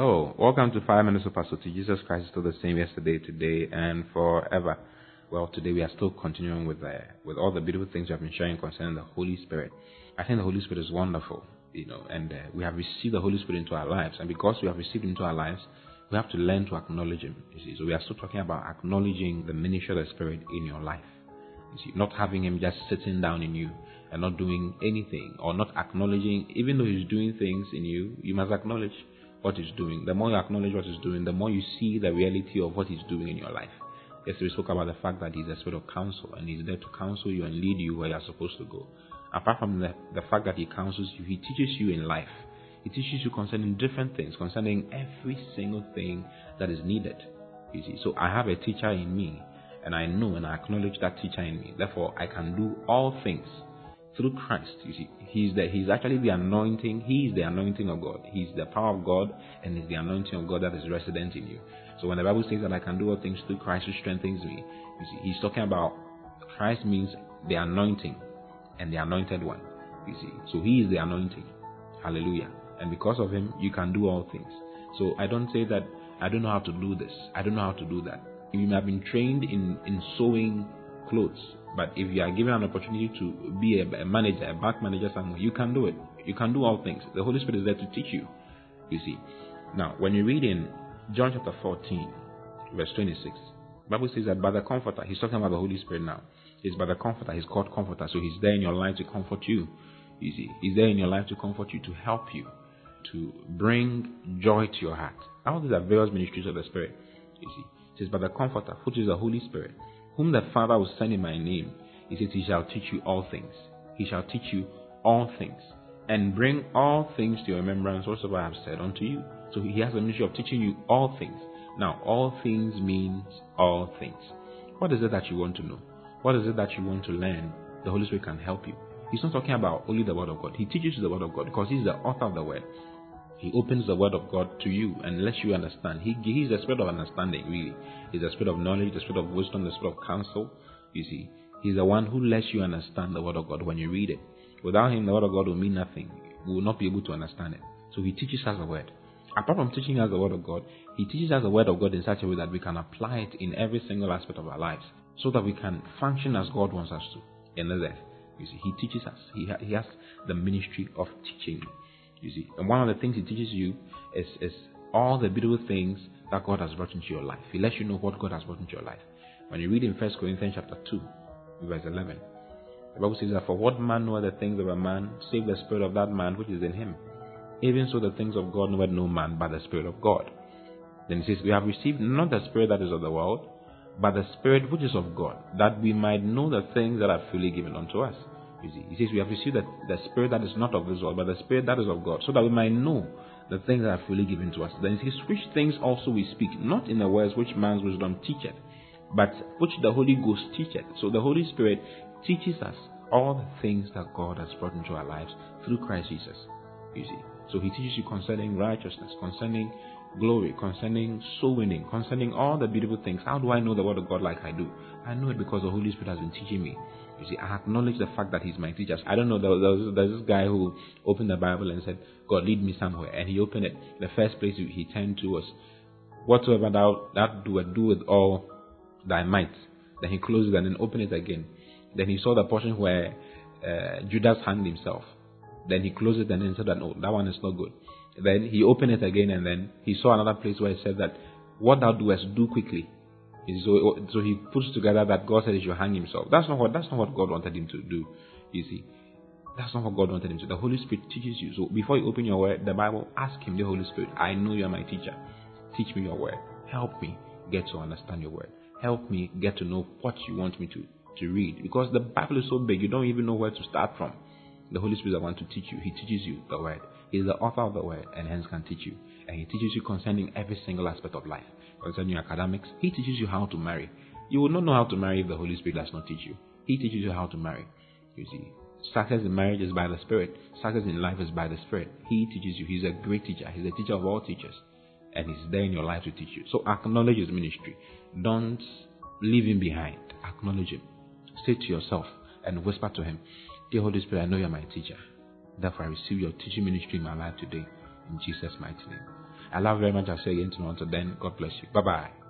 Hello, welcome to Five Minutes of Pastor to Jesus Christ is still the same yesterday, today, and forever. Well, today we are still continuing with uh, with all the beautiful things we have been sharing concerning the Holy Spirit. I think the Holy Spirit is wonderful, you know, and uh, we have received the Holy Spirit into our lives, and because we have received him into our lives, we have to learn to acknowledge him. You see, so we are still talking about acknowledging the ministry of the Spirit in your life. You see, not having him just sitting down in you and not doing anything, or not acknowledging, even though he's doing things in you, you must acknowledge what he's doing. The more you acknowledge what he's doing, the more you see the reality of what he's doing in your life. Yesterday we spoke about the fact that he's a spirit of counsel and he's there to counsel you and lead you where you're supposed to go. Apart from the, the fact that he counsels you, he teaches you in life. He teaches you concerning different things, concerning every single thing that is needed. You see, so I have a teacher in me, and I know and I acknowledge that teacher in me. Therefore, I can do all things through Christ. You see, He's the He's actually the anointing. He is the anointing of God. He's the power of God, and it's the anointing of God that is resident in you. So when the Bible says that I can do all things through Christ who strengthens me, you see, He's talking about Christ means the anointing and the anointed one. You see, so He is the anointing. Hallelujah. And because of Him, you can do all things. So I don't say that I don't know how to do this. I don't know how to do that. You may have been trained in in sewing clothes, but if you are given an opportunity to be a, manager, a bank manager somewhere, you can do it. You can do all things. The Holy Spirit is there to teach you. You see. Now, when you read in John chapter 14, verse 26, Bible says that by the Comforter, he's talking about the Holy Spirit now. He's by the Comforter. He's called Comforter, so he's there in your life to comfort you. You see, he's there in your life to comfort you, to help you, to bring joy to your heart. All these are various ministries of the Spirit. You see, it says by the Comforter, which is the Holy Spirit whom the Father will send in my name, he says, He shall teach you all things. He shall teach you all things. And bring all things to your remembrance whatsoever I have said unto you. So he has a ministry of teaching you all things. Now, all things means all things. What is it that you want to know? What is it that you want to learn? The Holy Spirit can help you. He's not talking about only the Word of God. He teaches you the Word of God because He's the author of the Word. He opens the Word of God to you and lets you understand. He, he's the Spirit of understanding, really. He's the Spirit of knowledge, the Spirit of wisdom, the Spirit of counsel. You see, He's the one who lets you understand the Word of God when you read it. Without Him, the Word of God will mean nothing. We will not be able to understand it. So He teaches us the Word. Apart from teaching us the Word of God, He teaches us the Word of God in such a way that we can apply it in every single aspect of our lives so that we can function as God wants us to in the earth. You see, He teaches us. He, ha- he has the ministry of teaching. You see, and one of the things he teaches you is, is all the beautiful things that God has brought into your life. He lets you know what God has brought into your life. When you read in 1 Corinthians chapter 2, verse 11, the Bible says that for what man knoweth the things of a man, save the spirit of that man which is in him. Even so the things of God knoweth no man but the spirit of God. Then he says, We have received not the spirit that is of the world, but the spirit which is of God, that we might know the things that are freely given unto us. You see, he says we have received the, the spirit that is not of this world, but the spirit that is of God, so that we might know the things that are freely given to us. Then he says, which things also we speak, not in the words which man's wisdom teacheth, but which the Holy Ghost teacheth. So the Holy Spirit teaches us all the things that God has brought into our lives through Christ Jesus. You see. So he teaches you concerning righteousness, concerning glory, concerning soul winning, concerning all the beautiful things. How do I know the word of God like I do? I know it because the Holy Spirit has been teaching me. You see, I acknowledge the fact that He's my teacher. I don't know, there was, there was this guy who opened the Bible and said, God, lead me somewhere. And he opened it. The first place he turned to was, Whatsoever thou that do, do with all thy might. Then he closed it and then opened it again. Then he saw the portion where uh, Judas hanged himself. Then he closed it and then said no, that one is not good. Then he opened it again and then he saw another place where it said that, What thou doest, do quickly. So, oh, so he puts together that God said he should hang himself. That's not what that's not what God wanted him to do. You see, that's not what God wanted him to. do. The Holy Spirit teaches you. So before you open your word, the Bible, ask Him, the Holy Spirit, I know you are my teacher. Teach me your word. Help me get to understand your word. Help me get to know what you want me to to read. Because the Bible is so big, you don't even know where to start from. The Holy Spirit wants to teach you. He teaches you the word. He is the author of the word, and hence can teach you. And He teaches you concerning every single aspect of life concerning your academics. He teaches you how to marry. You will not know how to marry if the Holy Spirit does not teach you. He teaches you how to marry. You see, success in marriage is by the Spirit. Success in life is by the Spirit. He teaches you. He's a great teacher. He's a teacher of all teachers. And He's there in your life to teach you. So acknowledge His ministry. Don't leave Him behind. Acknowledge Him. Say to yourself and whisper to Him, Dear Holy Spirit, I know you're my teacher. Therefore, I receive your teaching ministry in my life today. In Jesus' mighty name. I love you very much. I'll see you again. Until then, God bless you. Bye bye.